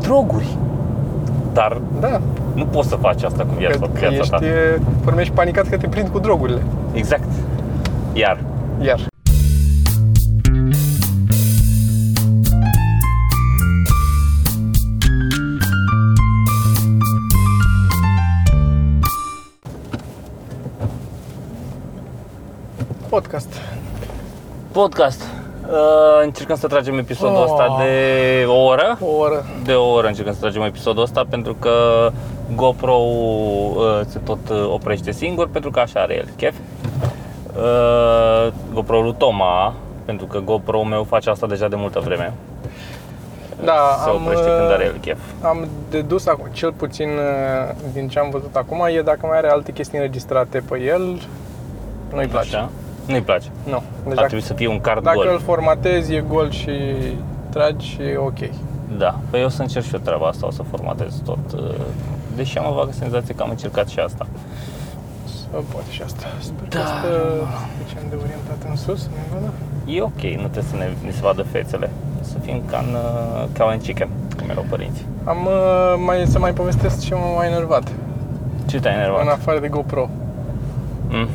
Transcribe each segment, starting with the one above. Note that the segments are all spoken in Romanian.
droguri. Dar Da, nu poți să faci asta cu viața, că, că viața ești, ta. e, urmești panicat că te prind cu drogurile. Exact. Iar Iar. Podcast. podcast. Uh, încercăm să tragem episodul Oh. ăsta de o oră. O oră. De o oră încercăm să tragem episodul ăsta pentru că GoPro uh, se tot uh, oprește singur pentru că așa are el chef. Uh, GoPro lui Toma, pentru că GoPro meu face asta deja de multă vreme. Da, se am, oprește când are uh, el chef. Am dedus acum, cel puțin uh, din ce am văzut acum, e dacă mai are alte chestii înregistrate pe el, nu-i place. Așa? Nu-i place. Nu. Deci Ar dacă, trebui să fie un card dacă gol. îl formatezi, e gol și tragi, e ok. Da, păi eu o să încerc și eu treaba asta, o să formatez tot. uh, Deși am o vagă senzație că am încercat și asta. Să poate și asta. Sper Da. că stă suficient de orientat în sus, nu vadă? E ok, nu trebuie să ne, ne se vadă fețele. Să fim ca în uh, cow and chicken, cum erau părinții. Am uh, mai, să mai povestesc ce m-a mai enervat. Ce te-ai enervat? În afară de GoPro, Mm.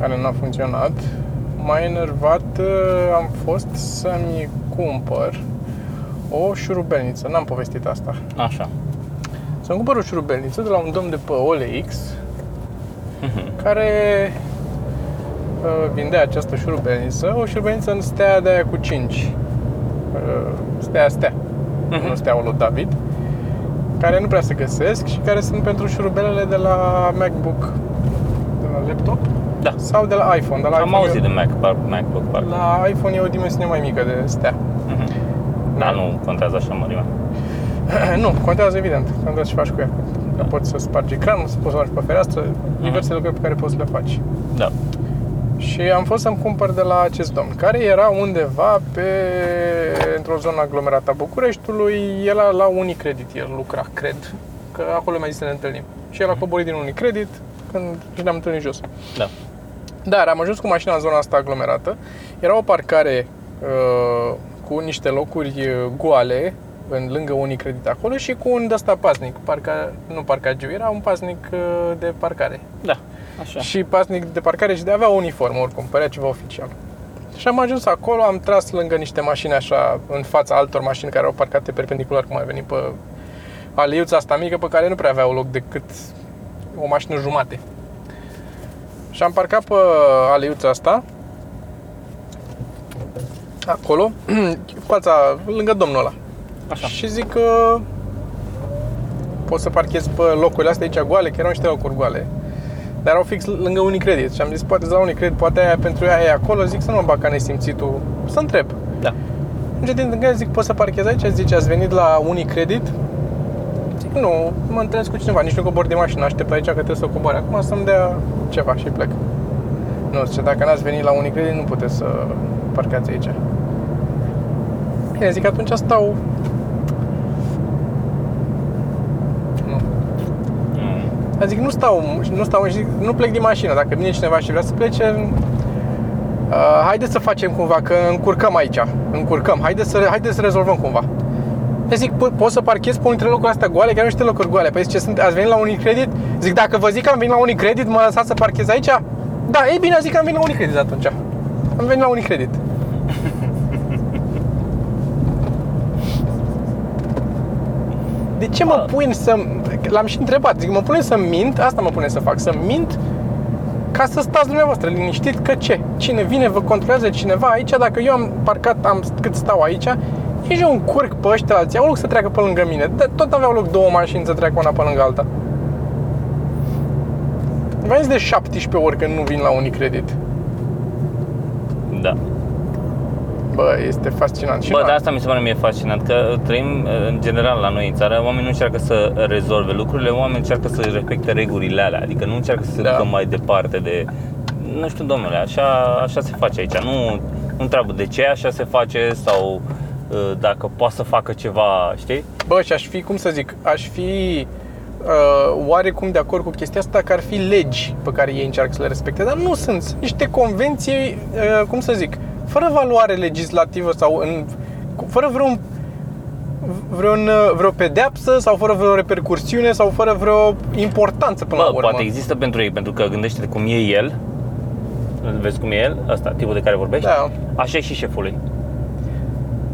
Care n-a funcționat, m-a enervat, uh, am fost să-mi cumpăr o șurubelniță, n-am povestit asta. Așa. Să-mi cumpăr o șurubelniță de la un domn de pe OLX Mhm. care uh, vindea această șurubelniță, o șurubelniță în stea de aia cu 5. Uh, stea, stea, Mhm. nu steaua lui David, care nu prea se găsesc și care sunt pentru șurubelele de la MacBook, de la laptop Da. sau de la iPhone. De la Am iPhone auzit e, de Mac, par, MacBook Park. La iPhone e o dimensiune mai mică de stea. Mhm. Da, nu contează așa mărimea. nu, contează evident, contează ce faci cu ea. Că Da. poți să spargi ecranul, să poți să faci pe fereastră, diverse lucruri pe care poți să le faci. Da. Și am fost să-mi cumpăr de la acest domn, care era undeva pe, într-o zonă aglomerată a Bucureștiului. El a- la Unicredit, el lucra, cred, că acolo mai zis să ne întâlnim. Și el a coborât din Unicredit când și ne-am întâlnit jos. Da. Dar am ajuns cu mașina în zona asta aglomerată. Era o parcare uh, cu niște locuri uh, goale în lângă Unicredit acolo și cu un ăsta pasnic, parca, nu parcagiu, era un pasnic uh, de parcare. Da. Așa. Și pasnic de parcare și de avea o uniformă oricum, părea ceva oficial. Și am ajuns acolo, am tras lângă niște mașini așa, în fața altor mașini care au parcate perpendicular, cum ai venit pe aleuța asta mică, pe care nu prea aveau loc decât o mașină jumate. Și am parcat pe aleuța asta, acolo, fața, lângă domnul ăla. Așa. Și zic că pot să parchez pe locurile astea aici goale, că erau niște locuri goale. Dar erau fix lângă Unicredit și am zis, poate la Unicredit, poate aia pentru ea e acolo, zic să nu mă bag ca nesimțitul, să întreb. Da. Încet din tângă zic, poți să parchez aici? Zice, ați venit la Unicredit? Zic, nu, mă întâlnesc cu cineva, nici nu cobor de mașină, aștept aici că trebuie să cobor acum să-mi dea ceva și plec. Nu, zice, dacă n-ați venit la Unicredit, nu puteți să parcați aici. Bine, zic, atunci stau... Nu, Mm. Zic, nu stau, nu stau și zic, nu plec din mașină. Dacă vine cineva și vrea să plece, uh, haideți să facem cumva, că încurcăm aici. Încurcăm. Haideți să, haideți să rezolvăm cumva. Eu zic, po- pot să parchez pe unul dintre locurile astea goale, că nu niște locuri goale. Păi zice, sunt, ați venit la Unicredit? Zic, dacă vă zic că am venit la Unicredit, mă lăsați să parchez aici? Da, ei bine, zic că am venit la Unicredit atunci. Am venit la Unicredit. De ce mă Bă. pun să... L-am și întrebat, zic, mă pune să mint, asta mă pune să fac, să mint ca să stați dumneavoastră liniștit că ce? Cine vine, vă controlează cineva aici, dacă eu am parcat, am cât stau aici, nici eu încurc pe ăștia alții, au loc să treacă pe lângă mine, Dar tot aveau loc două mașini să treacă una pe lângă alta. V-am zis de 17 ori când nu vin la Unicredit. Da. Bă, este fascinant. Și Bă, na, dar asta mi se pare mie fascinant, că trăim în general la noi în țară, oamenii nu încearcă să rezolve lucrurile, oamenii încearcă să respecte regulile alea, adică nu încearcă să se Da. ducă mai departe de... Nu știu, domnule, așa, așa se face aici, nu, nu întreabă de ce așa se face sau uh, dacă poate să facă ceva, știi? Bă, și aș fi, cum să zic, aș fi uh, oarecum de acord cu chestia asta că ar fi legi pe care ei încearcă să le respecte, dar nu sunt. Sunt niște convenții, uh, cum să zic, fără valoare legislativă sau în, cu- fără vreun vreun, vreo pedeapsă sau fără vreo repercursiune sau fără vreo importanță până la Bă, urmă. poate există pentru ei, pentru că gândește cum e el. Vezi cum e el, ăsta, tipul de care vorbești? Da. Așa e și șeful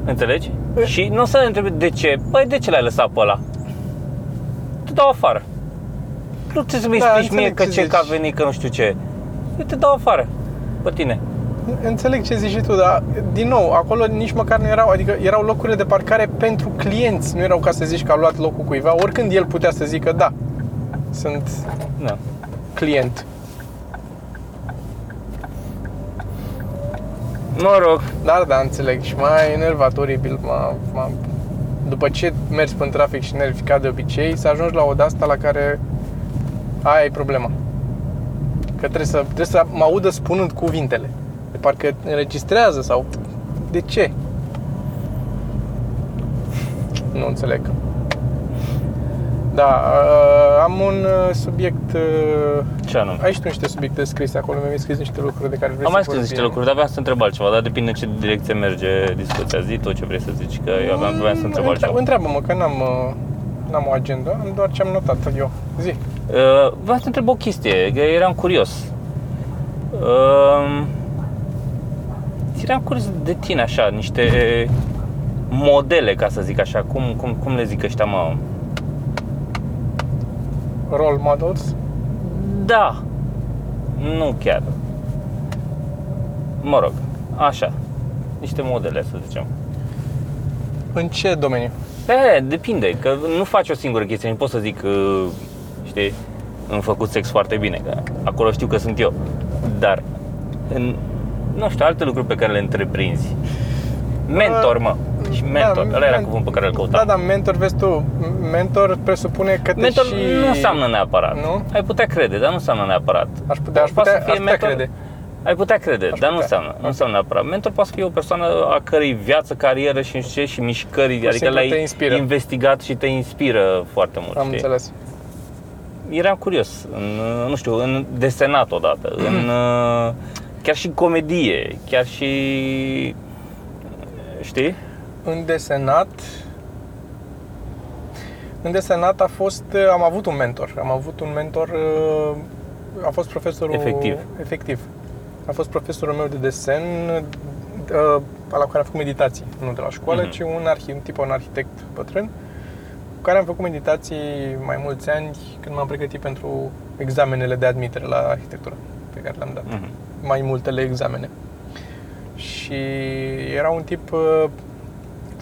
lui. Înțelegi? Și nu o să ne întrebe de ce. Păi de ce l-ai lăsat pe ăla? Te dau afară. Nu trebuie să-mi Da, explici mie înțeleg că ce ce zici. că a venit, că nu știu ce. Eu te dau afară. Pe tine. Înțeleg ce zici și tu, dar din nou, acolo nici măcar nu erau, adică erau locurile de parcare pentru clienți, nu erau ca să zici că a luat locul cuiva, oricând el putea să zică da, sunt Da. client. Mă rog, Dar da, înțeleg și m-a enervat oribil, m-a, m-a, după ce mergi în trafic și nervi ca de obicei, să ajungi la o asta la care aia e problema. Că trebuie să, trebuie să mă audă spunând cuvintele. De parcă înregistrează sau... De ce? Nu înțeleg. Da, uh, am un uh, subiect... Uh, ce anume? ai și tu niște subiecte scrise acolo, mi-ai scris niște lucruri de care vrei Am să mai scris vorbim. niște lucruri, dar aveam să întreb altceva, dar depinde în ce direcție merge discuția. Zi tot ce vrei să zici, că eu aveam, aveam să întreb Mm, altceva. Întreabă-mă, că n-am, uh, n-am o agenda, am doar ce am notat eu. Zi. Uh, vreau să te întreb o chestie, că eram curios. Uh, eram curios de tine așa, niște modele, ca să zic așa, cum, cum, cum le zic ăștia, mă? Role models. Da, nu chiar. Mă rog, așa, niște modele, să zicem. În ce domeniu? E, depinde, că nu faci o singură chestie, nu pot să zic, uh, știi, îmi făcut sex foarte bine, că acolo știu că sunt eu. Dar, în, nu știu, alte lucruri pe care le întreprinzi. Mentor, mă. Și mentor, Da, ăla era men- cuvântul pe care îl Da, căutam. da, mentor, vezi tu, mentor presupune că te Mentor și... nu înseamnă neapărat. Nu? Ai putea crede, dar nu înseamnă neapărat. Aș putea, aș Poate putea, să fie aș putea mentor- crede. Ai putea crede, Aș dar nu putea. înseamnă, nu înseamnă neapărat. Mentor poate să fie o persoană a cărei viață, carieră și, nu știu ce, și mișcări, adică simplu le-ai te inspiră. investigat și te inspiră foarte mult. Am știi? înțeles. eram curios, în, nu știu, în desenat odată, în uh, chiar și comedie, chiar și știi? În desenat, în desenat a fost, am avut un mentor. Am avut un mentor, uh, a fost profesorul... Efectiv. Efectiv. A fost profesorul meu de desen, uh, la care am făcut meditații, nu de la școală, Mhm. ci un, arhi, un tip, un arhitect bătrân, cu care am făcut meditații mai mulți ani când m-am pregătit pentru examenele de admitere la arhitectură pe care le-am dat. Mhm. Mai multele examene. Și era un tip uh,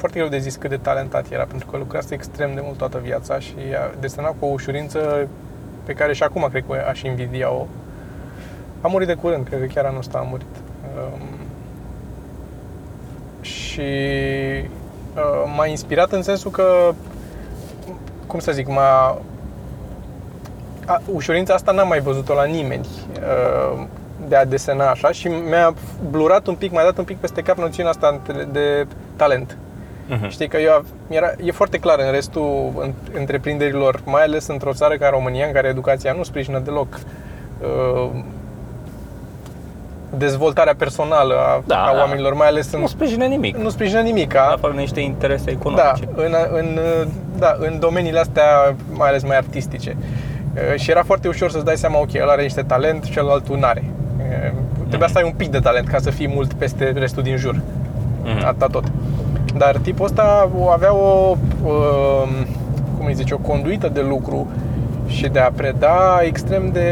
foarte greu de zis cât de talentat era, pentru că lucrase extrem de mult toată viața și a desenat cu o ușurință pe care și acum cred că aș invidia-o. A murit de curând, cred că chiar anul ăsta a murit. Um, și uh, m-a inspirat în sensul că, cum să zic, m-a... A, ușurința asta n-am mai văzut-o la nimeni uh, de a desena așa și mi-a blurat un pic, mi-a dat un pic peste cap noțiunea asta de, de talent. Mhm. Știi că eu, era, e foarte clar în restul în- întreprinderilor, mai ales într-o țară ca România, în care educația nu sprijină deloc uh, dezvoltarea personală a, Da, a da. oamenilor, mai ales în, Nu sprijină nimic. nu sprijină nimic. A, Afară de niște interese da, economice. în, în, da, în domeniile astea, mai ales mai artistice. Uh, Și era foarte ușor să-ți dai seama, ok, ăla are niște talent, celălalt nu are. Trebuia să ai un pic de talent ca să fii mult peste restul din jur. Mhm. Atâta tot. Dar tipul ăsta o- avea o, um, cum îi zice, o conduită de lucru și de a preda extrem de,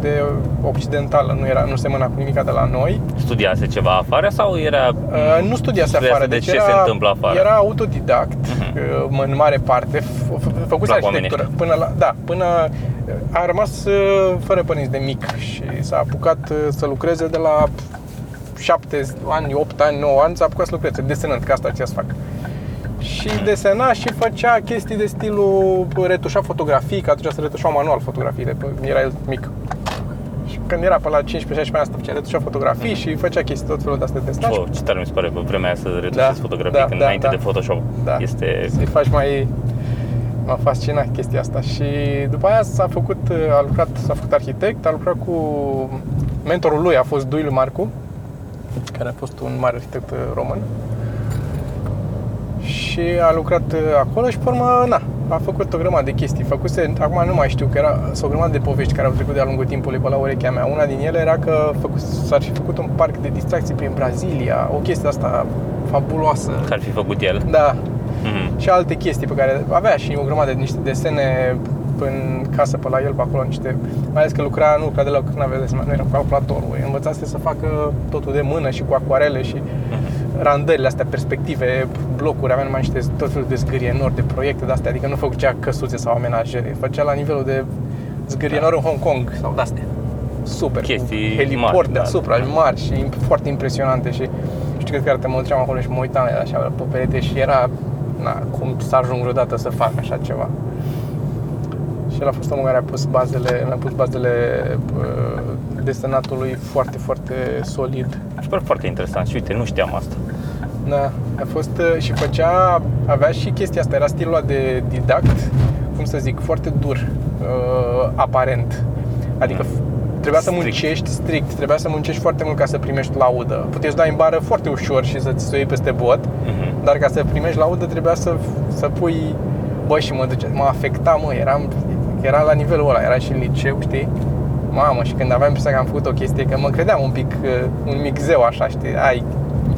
de occidentală. Nu, era, nu semăna cu nimica de la noi. Studiase ceva afară sau era... Uh, nu studiase Studiase afară, de deci ce era, se întâmplă afară. Era autodidact, Mhm. uh, în mare parte, f- f- făcuse Plac arhitectură. Până la, da, până a rămas uh, fără părinți de mic și s-a apucat uh, să lucreze de la 7 ani, 8 ani, 9 ani, s-a apucat să lucreze, desenând, că asta ce să fac. Și desena și făcea chestii de stilul retușa fotografii, că atunci se retușau manual fotografiile, că era el mic. Și când era pe la 15-16 ani, asta făcea, retușa fotografii și făcea chestii tot felul de astea de stat. Oh, ce tare mi se pare pe vremea aia să retușezi Da, fotografii da, când da, înainte da. de Photoshop. Da. Este... să-i faci mai... M-a fascinat chestia asta și după aia s-a făcut, a lucrat, s-a făcut arhitect, a lucrat cu mentorul lui a fost Duilu Marcu, care a fost un mare arhitect român. Și Și a lucrat uh, acolo și pe urmă, na, a făcut o grămadă de chestii. Făcuse, acum nu mai știu, că era sunt o grămadă de povești care au trecut de-a lungul timpului pe la urechea mea. Una din ele era că făcut, s-ar fi făcut un parc de distracții prin Brazilia, o chestie asta fabuloasă. Ce ar fi făcut el? Da, Mhm. și alte chestii pe care avea și o grămadă de niște desene în casă pe la el, pe acolo, niște, mai ales că lucra, nu lucra deloc, nu avea desene, nu era cu calculatorul, învățase să facă totul de mână și cu acuarele și randările astea, perspective, blocuri, avea numai niște tot felul de zgârienori, de proiecte de astea, adică nu făcea căsuțe sau amenajere, făcea la nivelul de zgârienori în Hong Kong sau de astea. Super, Chestii cu heliport mari, da, deasupra, da. mari și foarte impresionante și știu că chiar te mă duceam acolo și mă uitam la el așa pe perete și era, na, cum să ajung vreodată să fac așa ceva. Și el a fost omul care a pus bazele, mi-a pus bazele uh, desenatului foarte, foarte solid. Și pare foarte interesant și uite, nu știam asta. Da, a fost uh, și făcea, avea și chestia asta, era stilul ăla de didact, cum să zic, foarte dur, uh, aparent. Adică Mm. trebuia să Strict. muncești strict, trebuia să muncești foarte mult ca să primești laudă. Puteai să dai în bară foarte ușor și să ți o iei peste bot, Mhm. dar ca să primești laudă trebuia să, să pui Bă, și mă duce, mă afecta, mă, eram, era la nivelul ăla, era și în liceu, știi? Mamă, și când aveam impresia că am făcut o chestie, că mă credeam un pic, uh, un mic zeu așa, știi? Ai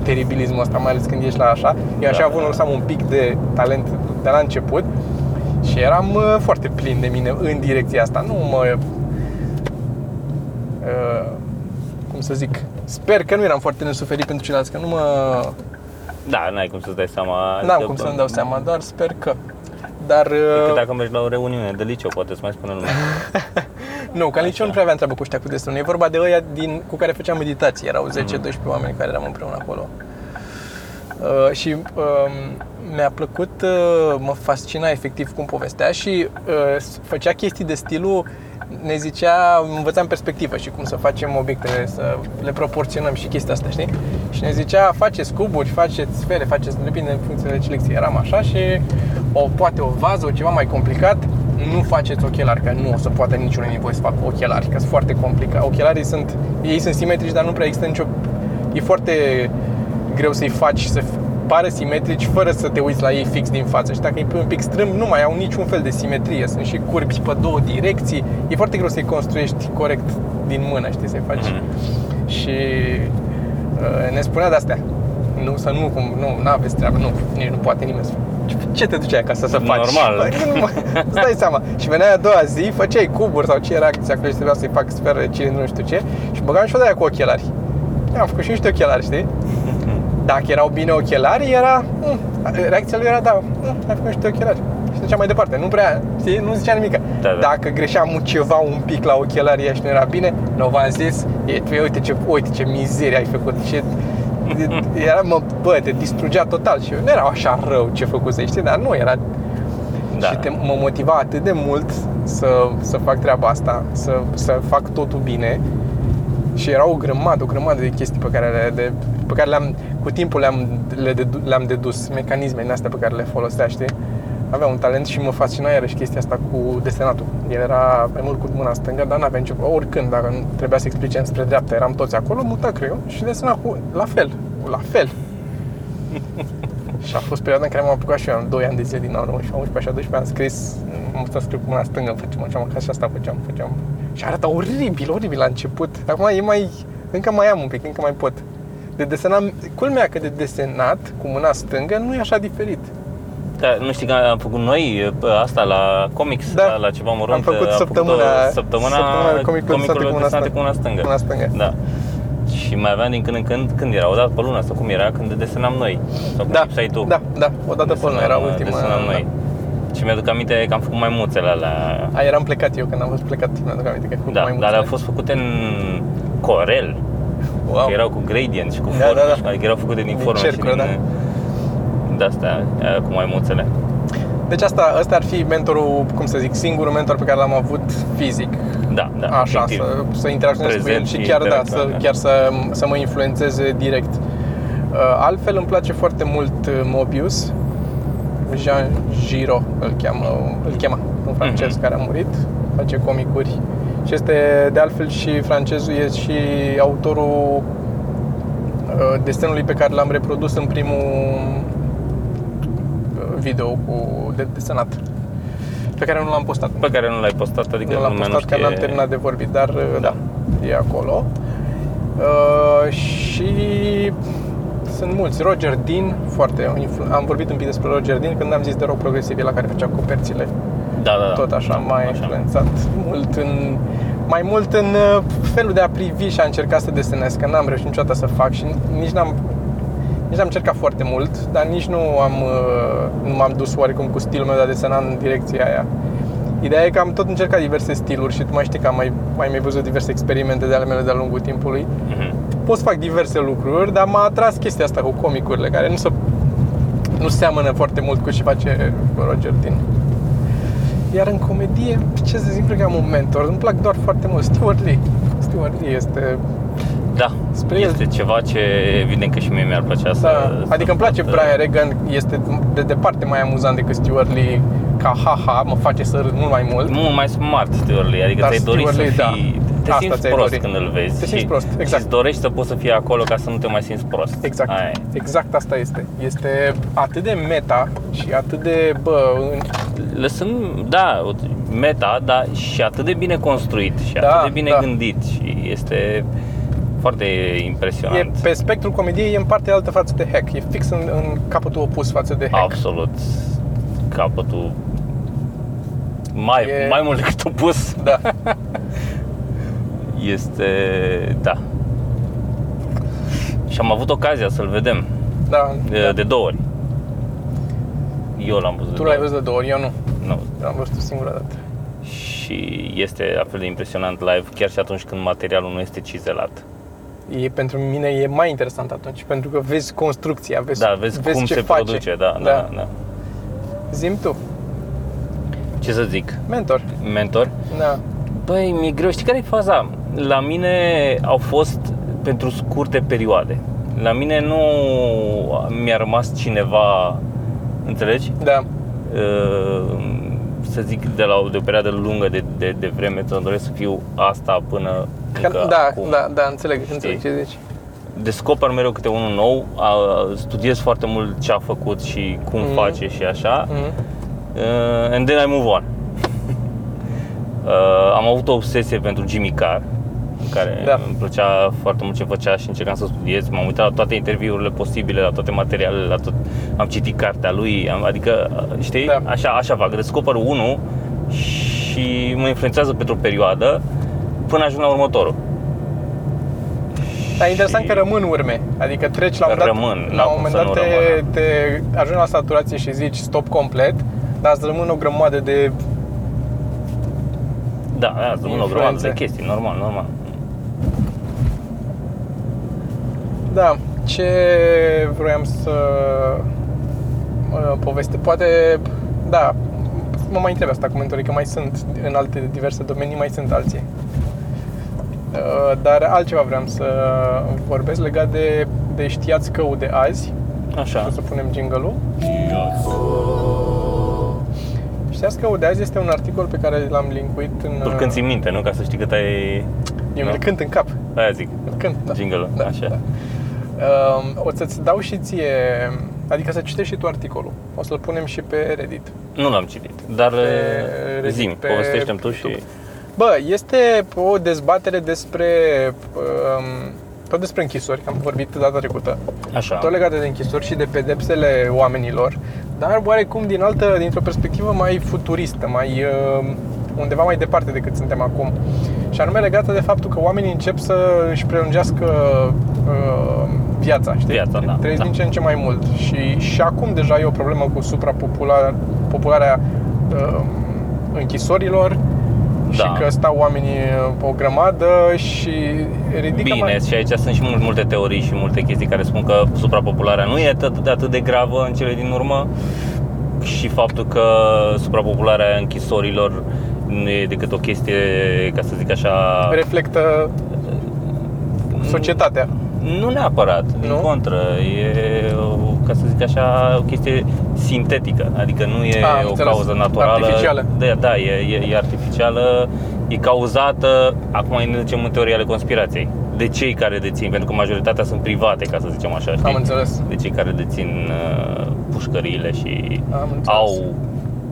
teribilismul ăsta, mai ales când ești la așa. Eu așa Da, avut da. să am un pic de talent de la început și eram uh, foarte plin de mine în direcția asta. Nu mă... Uh, cum să zic? Sper că nu eram foarte nesuferit pentru ceilalți, că nu mă... Da, n-ai cum să-ți dai seama. N-am că- cum să-mi dau seama, dar sper că. Dar... Decât uh, dacă mergi la o reuniune de liceu, poate să mai spună lumea. Nu, ca nici eu nu prea aveam treabă cu ăștia cu destul. E vorba de ăia din, cu care făceam meditații. Erau 10-12 oameni care eram împreună acolo. Uh, și uh, mi-a plăcut, uh, mă fascina efectiv cum povestea și uh, făcea chestii de stilul ne zicea, învățam perspectivă și cum să facem obiectele, să le proporționăm și chestia asta, știi? Și ne zicea, faceți cuburi, faceți sfere, faceți, depinde în funcție de ce lecție eram așa și o, poate o vază, o ceva mai complicat, nu faceți ochelari, că nu o să poată niciunul din voi să facă ochelari, că sunt foarte complicat. Ochelarii sunt, ei sunt simetrici, dar nu prea există nicio, e foarte greu să-i faci să pară simetrici fără să te uiți la ei fix din față. Și dacă îi pui un pic strâmb, nu mai au niciun fel de simetrie. Sunt și curbi pe două direcții. E foarte greu să-i construiești corect din mână, știi, să-i faci. Mhm. Și uh, ne spunea de astea. Nu, să nu, cum, nu, nu aveți treabă, nu, nici nu poate nimeni să ce, ce te duceai acasă să faci? Normal. Bă, Nu, mă, îți dai seama. Și venea a doua zi, făceai cuburi sau ce era acția acolo și trebuia să-i fac sferă, cilindru, nu știu ce. Și băgam și o de aia cu ochelari. Am făcut și niște ochelari, știi? Dacă erau bine ochelari, era... Mm, reacția lui era, da, mm, ai făcut niște ochelari. Și ducea mai departe, nu prea, știi, nu zicea nimic. Da, da. Dacă greșeam ceva un pic la ochelari ăia și nu era bine, nu v-am zis, e, tu, uite ce, uite ce mizerie ai făcut, ce... Era, mă, bă, te distrugea total și nu era așa rău ce făcuse, știi, dar nu era Da. și te, mă motiva atât de mult să, să fac treaba asta, să, să fac totul bine și era o grămadă, o grămadă de chestii pe care, le, de, pe care le-am, cu timpul le-am, le dedu, le-am dedus, mecanisme din astea pe care le folosea, știi? Avea un talent și mă fascina iarăși chestia asta cu desenatul. El era mai mult cu mâna stângă, dar n-avea nicio, oricând, dacă nu trebuia să explice spre dreapta, eram toți acolo, muta creion și desena cu, la fel, la fel. Și a fost perioada în care m-am apucat și eu, am 2 ani de zile din anul 11, 11 așa 12 am scris, am învățat să scriu cu mâna stângă, făceam așa, ca și asta făceam, făceam. Și arăta oribil, oribil la început. Acum e mai, încă mai am un pic, încă mai pot. De desenat, culmea că de desenat cu mâna stângă nu e așa diferit. Da, nu știi că am făcut noi pe asta la comics, Da. la, la ceva mărunt. Am făcut făcut-o săptămâna- săptămâna, săptămâna comicul desenate cu mâna desenate stângă. cu mâna stângă. Cu mâna stângă. Da. Și mai aveam din când în când, când era, o dată pe lună sau cum era, când desenam noi. Sau cum Da, lipsai tu. da, da, o dată pe lună era Desenam- ultima. Desenam noi. Și mi-aduc aminte că am făcut mai muțele alea. A, eram plecat eu când am fost plecat, mi-aduc aminte că cu Da, mai dar multe. au fost făcute în Corel. Wow. Că erau cu gradient și cu Da, forme, da, da. și- adică erau făcute din Din forme cercuri, și din... da. De astea, aia cu maimuțele. Deci asta, asta ar fi mentorul, cum să zic, singurul mentor pe care l-am avut fizic. Da, da, Așa, efectiv. să, să interacționez cu Prezent el și și chiar, da, direct, să, da. chiar să, să mă influențeze direct. Uh, Altfel îmi place foarte mult uh, Mobius, Jean Giro îl cheamă, îl chema, un francez Mhm. care a murit, face comicuri și este de altfel și francezul e și autorul uh, desenului pe care l-am reprodus în primul video cu de desenat pe care nu l-am postat. Pe care nu l-ai postat, adică nu l-am lumea postat nu că știe... n-am terminat de vorbit, dar da, Da. da e acolo. Uh, și sunt mulți. Roger Dean, foarte influ- am vorbit un pic despre Roger Dean când am zis de rock progresiv, e la care făcea coperțile. Da, da, da. Tot așa, m-a Așa. influențat mult în mai mult în uh, felul de a privi și a încerca să desenez, că n-am reușit niciodată să fac și nici n-am nici n-am încercat foarte mult, dar nici nu am uh, nu m-am dus oarecum cu stilul meu de a desena în direcția aia. Ideea e că am tot încercat diverse stiluri și tu mai știi că am mai, mai mai văzut diverse experimente de ale mele de-a lungul timpului. Mhm. Pot să fac diverse lucruri, dar m-a atras chestia asta cu comicurile, care nu se, nu seamănă foarte mult cu ce face Roger Dean. Iar în comedie, ce să zic, cred că am un mentor. Îmi plac doar foarte mult. Stuart Lee. Stuart Lee este... Da, Spre el. este ceva ce evident că și mie mi-ar plăcea să... Da, să adică îmi place pot, Brian Regan, este de departe mai amuzant decât Stuart Lee ca ha-ha, mă face să râd mult mai mult. Mult mai smart Stuart Lee, adică Da, ți-ai dori Stuart să Lee, da. fii... Te Asta simți ți-ai prost dori. când îl vezi Te simți și, prost, exact. și îți dorești să poți să fii acolo ca să nu te mai simți prost Exact, Aia e. exact asta este. Este atât de meta și atât de, bă, în- Lăsând, da, meta, dar și atât de bine construit și Da, atât de bine da. gândit și este foarte impresionant. e pe spectrul comediei e în partea altă față de hack. E fix în, în capătul opus față de hack. Absolut capătul mai, E- mai mult decât opus Da. este, da. Și am avut ocazia să-l vedem da, de, da. de două ori. Eu l-am văzut Tu de l-ai două văzut de două ori, eu nu. ori. Nu. L-am văzut o singură dată. Și este la fel de impresionant live, chiar și atunci când materialul nu este cizelat. E, pentru mine e mai interesant atunci, pentru că vezi construcția, vezi, Da, vezi, cum ce se face. produce, da, da, da. da. Zim tu, Ce să zic? mentor. Mentor? Da. Băi, mi-e greu. Știi care e faza? La mine au fost pentru scurte perioade. La mine nu mi-a rămas cineva, înțelegi? Da. Uh, Să zic, de la o, de o perioadă lungă de, de, de vreme, să doresc să fiu asta până Că, încă da, acum. da, da, înțeleg, înțeleg ce zici. Descoper mereu câte unul nou, a- studiez foarte mult ce a făcut și cum Mhm. face și așa. Mhm. Uh, and then I move on. Uh, am avut o obsesie pentru Jimmy Carr, care Da. îmi plăcea foarte mult ce făcea și încercam să studiez. M-am uitat la toate interviurile posibile, la toate materialele, la tot, am citit cartea lui, am, adică, uh, știi, Da. așa, așa fac, descoper unul și mă influențează pentru o perioadă până ajung la următorul. Dar e interesant Și- că rămân urme, adică treci la un moment dat, Rămân, la n-au un cum moment să dat nu te, rămână. te ajungi la saturație și zici stop complet, dar îți rămân o grămadă de Da, da, sunt o grămadă Influențe. de chestii, normal, normal. Da, ce vroiam să uh, poveste, poate, da, mă mai întreb asta cu mentorii, că mai sunt în alte diverse domenii, mai sunt alții. Uh, Dar altceva vreau să vorbesc legat de, de știați cău de azi. Așa. O să punem jingle-ul. Știați că de azi este un articol pe care l-am linkuit în... Tu când ții minte, nu? Ca să știi cât ai... Eu nu? îl cânt în cap. Aia zic, Îl cânt, da. jingle Da, așa. da. Um, o să-ți dau și ție, adică să citești și tu articolul. O să-l punem și pe Reddit. Nu l-am citit, dar Reddit, zim, pe povestește-mi tu și... YouTube. Bă, este o dezbatere despre, um, tot despre închisori, că am vorbit data trecută. Așa. Tot legate de închisori și de pedepsele oamenilor, dar oarecum din altă, dintr-o perspectivă mai futuristă, mai uh, undeva mai departe decât suntem acum. Și anume legată de faptul că oamenii încep să își prelungească uh, viața, știi? Viața, da, Trăiesc da. din ce în ce mai mult. Și, și acum deja e o problemă cu suprapopularea uh, închisorilor și Da. că stau oamenii uh, o grămadă și ridică Bine, mai... și aici sunt și mult, multe teorii și multe chestii care spun că suprapopularea nu e atât de, atât de gravă în cele din urmă și faptul că suprapopularea închisorilor nu e decât o chestie, ca să zic așa, reflectă societatea. nu neapărat, din Nu? contră, e, o, ca să zic așa, o chestie sintetică, adică nu e Ah, am o înțeles. cauză naturală. Artificială. Da, da e, e, e artificială, e cauzată, acum ne ducem în teoria ale conspirației, de cei care dețin, pentru că majoritatea sunt private, ca să zicem așa, știi? Am înțeles. De cei care dețin uh, pușcăriile și Am înțeles. au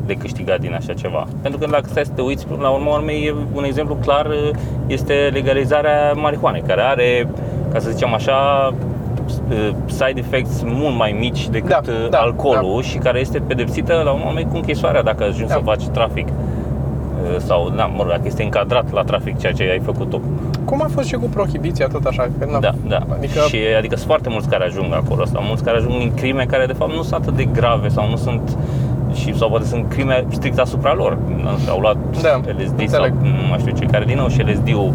de câștigat din așa ceva. Pentru că dacă stai să te uiți, până la urmă urmei, e un exemplu clar uh, este legalizarea marihuanei, care are, ca să zicem așa, uh, side effects mult mai mici decât Da, uh, da, alcoolul și care este pedepsită la un moment cu închisoarea dacă ajungi Da. să faci trafic Uh, sau, da, mă rog, dacă este încadrat la trafic ceea ce ai făcut tu. Cum a fost și cu prohibiția, tot așa? Că n-a- Da, da. Adică, Și adică sunt foarte mulți care ajung acolo sau mulți care ajung în crime care de fapt nu sunt atât de grave sau nu sunt și sau poate sunt crime strict asupra lor. Nu știu, Au luat Da, LSD înțeleg. sau nu mai știu ce, care din nou și LSD-ul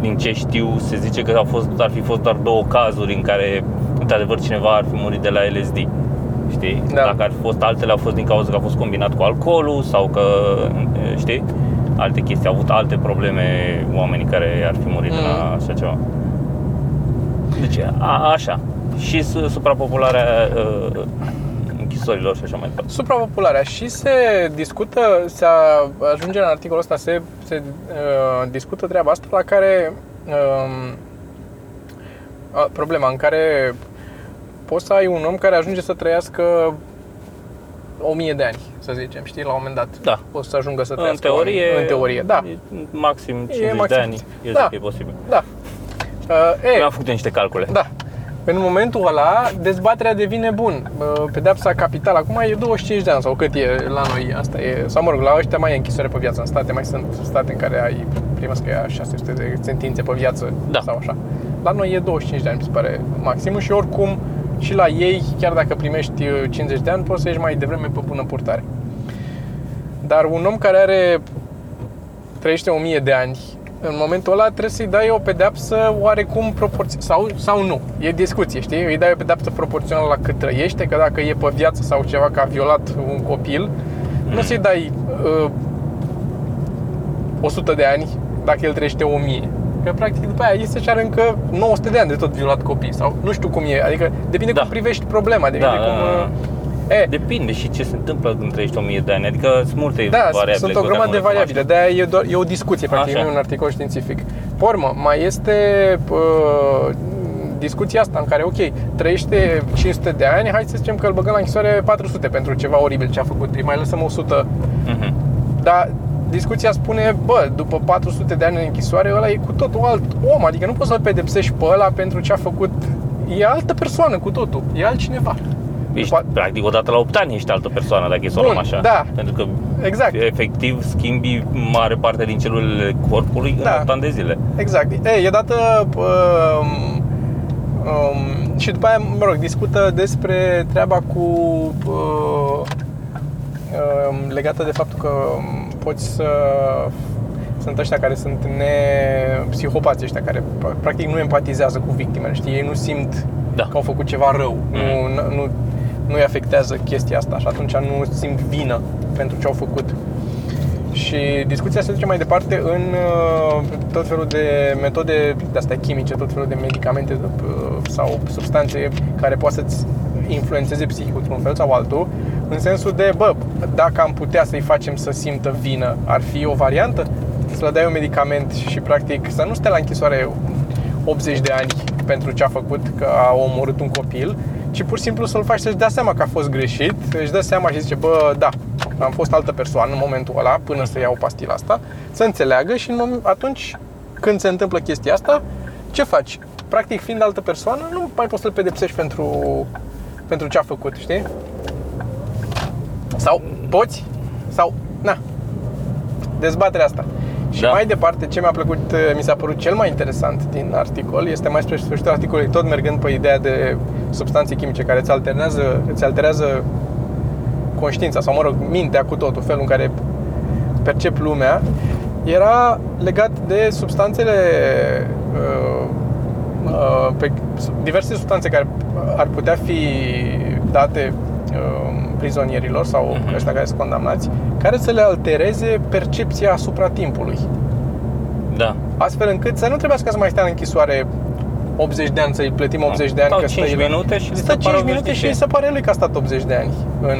din ce știu, se zice că au fost, ar fi fost doar două cazuri în care într-adevăr cineva ar fi murit de la LSD. Știi? Da. Dacă ar fi fost altele, au fost din cauza că a fost combinat cu alcoolul sau că, știi? Alte chestii, au avut alte probleme oamenii care ar fi murit de la Mm. așa ceva. Deci, a, așa. Și su- suprapopularea uh, închisorilor și așa mai departe. suprapopularea și se discută, se ajunge în articolul ăsta, se, se uh, discută treaba asta la care um, a, problema în care poți să ai un om care ajunge să trăiască o mie de ani, să zicem, știi, la un moment dat. Da. Poți să ajungă să În trăiască teorie, În teorie, da. e maxim 50 de maxim. ani, eu Da. zic că e posibil. Da. Uh, e, Eu am făcut niște calcule. Da. În momentul ăla, dezbaterea devine bun. Bă, Pedepsa capitală acum e 25 de ani sau cât e la noi asta e. Sau mă rog, la ăștia mai e închisoare pe viață. În state mai sunt state în care ai primesc că e 600 de sentințe pe viață Da. sau așa. La noi e 25 de ani, mi se pare maximul și oricum și la ei, chiar dacă primești uh, 50 de ani, poți să ieși mai devreme pe bună purtare. Dar un om care are trăiește 1000 de ani, în momentul ăla trebuie să-i dai o pedeapsă oarecum proporțională sau, sau nu. E discuție, știi? Îi dai o pedeapsă proporțională la cât trăiește, că dacă e pe viață sau ceva că a violat un copil, nu să-i dai uh, 100 de ani dacă el trăiește 1000. Că practic după aia este și are încă 900 de ani de tot violat copii sau nu știu cum e, adică depinde Da. cum privești problema, depinde Da, cum... da, da. uh, E, Depinde și ce se întâmplă când trăiești 1000 de ani, adică sunt multe Da, variabile. sunt o cu care grămadă de nu le variabile, de aia e, doar, e o discuție, practic, Așa. nu e un articol științific. Pe urmă, mai este uh, discuția asta în care, ok, trăiește 500 de ani, hai să zicem că îl băgăm la închisoare 400 pentru ceva oribil ce a făcut, îi mai lăsăm 100. Mhm. Dar discuția spune, bă, după 400 de ani în închisoare, ăla e cu totul alt om, adică nu poți să-l pedepsești pe ăla pentru ce a făcut. E altă persoană cu totul, e altcineva. Ești, După- practic, odată la 8 ani ești altă persoană, dacă e să o Bun, luăm așa. da. Pentru că, Exact. efectiv, schimbi mare parte din celulele corpului Da. în 8 ani de zile. Exact. E, e dată um, um, și după aia, mă rog, discută despre treaba cu uh, um, legată de faptul că um, poți să sunt ăștia care sunt nepsihopați ăștia care practic nu empatizează cu victimele, știi? Ei nu simt Da. că au făcut ceva rău, nu, nu, nu-i afectează chestia asta și atunci nu simt vină pentru ce au făcut. Și discuția se duce mai departe în uh, tot felul de metode de astea chimice, tot felul de medicamente uh, sau substanțe care poate să-ți influențeze psihicul într-un fel sau altul, în sensul de, bă, dacă am putea să-i facem să simtă vină, ar fi o variantă? Să le dai un medicament și practic să nu stea la închisoare 80 de ani pentru ce a făcut, că a omorât un copil, ci pur și simplu să-l faci să-și dea seama că a fost greșit, își dă seama și zice, bă, da, am fost altă persoană în momentul ăla, până să iau pastila asta, să înțeleagă și în moment, atunci când se întâmplă chestia asta, ce faci? Practic, fiind altă persoană, nu mai poți să-l pedepsești pentru, pentru ce a făcut, știi? Sau poți, sau, na, dezbaterea asta. Și Da. mai departe, ce mi-a plăcut, mi s-a părut cel mai interesant din articol, este mai spre sfârșitul articolului, tot mergând pe ideea de substanțe chimice care îți alternează, îți alterează conștiința sau, mă rog, mintea cu totul, felul în care percep lumea, era legat de substanțele uh, uh, pe diverse substanțe care ar putea fi date uh, prizonierilor sau Mhm. ăștia care sunt condamnați, care să le altereze percepția asupra timpului. Da. Astfel încât să nu trebuiască să mai stea în închisoare 80 de ani, să-i plătim 80 de ani. Stau că stă 5 el- minute și li se Stă pare 5 o minute și veșnicie. îi se pare lui că a stat 80 de ani în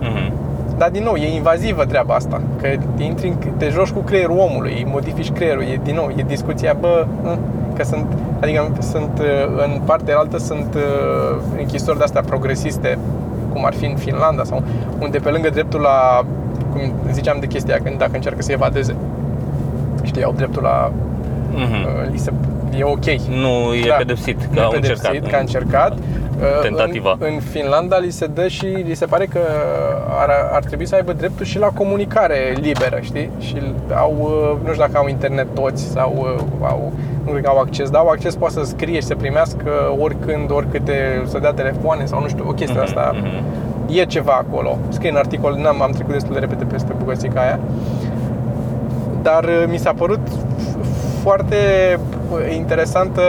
Mhm. dar din nou, e invazivă treaba asta, că intri, în- te joci cu creierul omului, îi modifici creierul, e din nou, e discuția, bă, hă, că sunt, adică sunt uh, în partea altă sunt uh, închisori de astea progresiste, cum ar fi în Finlanda sau unde pe lângă dreptul la, cum ziceam de chestia, când dacă încearcă să evadeze, știi, au dreptul la, Mhm. uh, li se, e ok. Nu e Da. pedepsit, că Nu au pedepsit, încercat. că a încercat. Uh, Tentativa. În, în Finlanda li se dă și li se pare că ar, ar trebui să aibă dreptul și la comunicare liberă, știi? Și au, uh, nu știu dacă au internet toți sau uh, au, nu cred că au acces, dar au acces, poate să scrie și să primească oricând, oricâte, să dea telefoane sau nu știu, o chestie Mhm, asta. mhm. E ceva acolo. Scrie în articol, n-am, am trecut destul de repede peste bucățica aia. Dar uh, mi s-a părut f- foarte uh, interesantă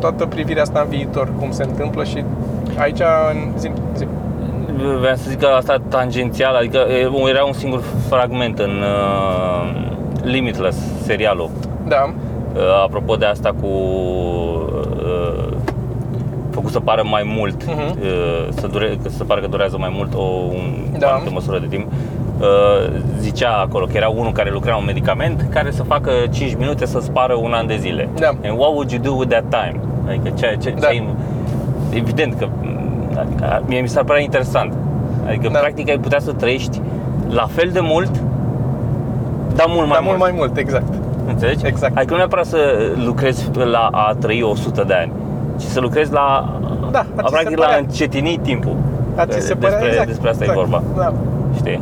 toată privirea asta în viitor, cum se întâmplă și aici în zi, zi. Vreau să zic că asta tangențial, adică e, era un singur fragment în uh, Limitless, serialul. Da, Uh, apropo de asta cu uh, făcut să pară mai mult, Mhm. uh, să, dure, că să pară că durează mai mult o, un, Da. o anumită măsură de timp. Uh, zicea acolo că era unul care lucra un medicament care să facă 5 minute să spară un an de zile. Da. And what would you do with that time? Adică ce, ce, Da. ce ai, evident că adică, mie mi s-ar părea interesant. Adică Da. practic ai putea să trăiești la fel de mult, dar mult mai dar mult. mult mai mult, exact. Înțelegi? Exact. Adică nu neapărat să lucrezi la a trăi 100 de ani, ci să lucrezi la, Da, a, a ți se practic la părea. a încetini timpul. A ți se părea despre, exact, despre asta exact. e vorba, Da. știi?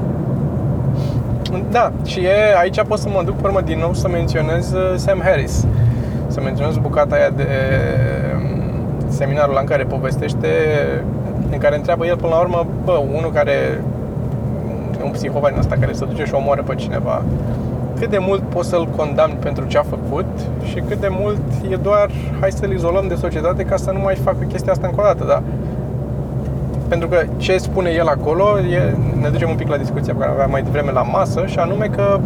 Da, și e, aici pot să mă duc pe urmă din nou să menționez uh, Sam Harris. Să menționez bucata aia de um, seminarul în care povestește, în care întreabă el până la urmă, bă, unul care e un psihopat din ăsta care se duce și omoară pe cineva, cât de mult poți să-l condamni pentru ce a făcut și cât de mult e doar hai să-l izolăm de societate ca să nu mai facă chestia asta încă o dată, da? Pentru că ce spune el acolo, e, ne ducem un pic la discuția pe care aveam mai devreme la masă și anume că,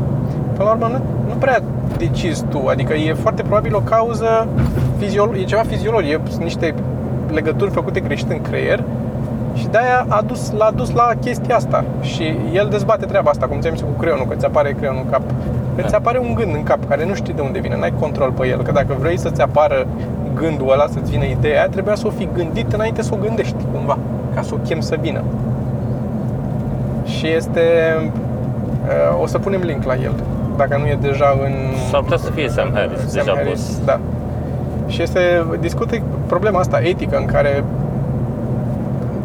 până la urmă, nu, nu prea decizi tu, adică e foarte probabil o cauză, fiziolo- e ceva fiziologic, e, sunt niște legături făcute greșit în creier și de-aia a dus, l-a dus la chestia asta și el dezbate treaba asta, cum ți-am zis cu creionul, că ți apare creionul în cap. Că ți apare un gând în cap care nu știi de unde vine, n-ai control pe el, că dacă vrei să-ți apară gândul ăla, să-ți vină ideea aia, trebuia să o fi gândit înainte să o gândești cumva, ca să o chem să vină. Și este... uh, O să punem link la el, dacă nu e deja în... S-ar putea să fie Sam Harris, Sam deja Harris, pus. Da. Și este, discută problema asta etică în care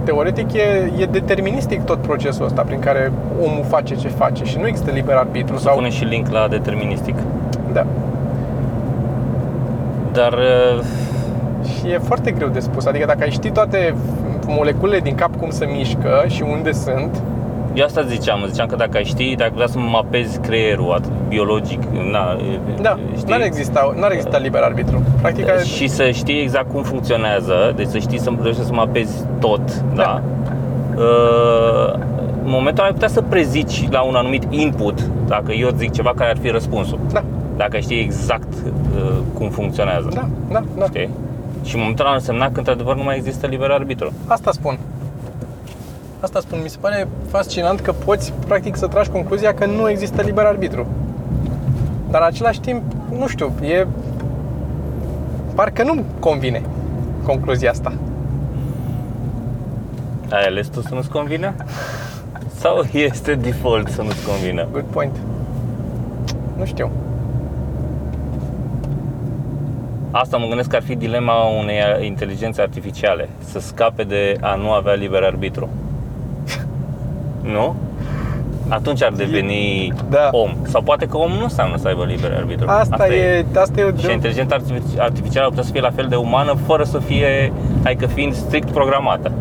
teoretic e, e deterministic tot procesul ăsta prin care omul face ce face și nu există liber arbitru Să sau... punem și link la deterministic. Da. Dar uh, Și e foarte greu de spus. Adică dacă ai ști toate moleculele din cap cum se mișcă și unde sunt, eu asta ziceam, ziceam că dacă ai ști, dacă putea să mapezi creierul atât biologic, na, da, știi? n-ar exista, n-ar exista liber arbitru. Practic, ai- și să știi exact cum funcționează, deci să știi să reușești să mapezi tot, da. Da. Uh, în momentul ai putea să prezici la un anumit input, dacă eu zic ceva care ar fi răspunsul. da, Dacă știi exact uh, cum funcționează. da, da, da. Știi? Și în momentul ăla însemna că într-adevăr nu mai există liber arbitru. Asta spun. Asta spun. Mi se pare fascinant că poți, practic, să tragi concluzia că nu există liber arbitru. Dar în același timp, nu știu, e... Parcă nu convine concluzia asta. Ai ales tu să nu-ți convină? Sau este default să nu-ți convină? Good point. Nu știu. Asta mă gândesc că ar fi dilema unei inteligențe artificiale, să scape de a nu avea liber arbitru. Nu? Atunci ar deveni Da. om. Sau poate că om nu înseamnă să aibă liber arbitru. Asta, e, asta e o Și inteligența artifici- artificială putea să fie la fel de umană fără să fie, adică fiind strict programată.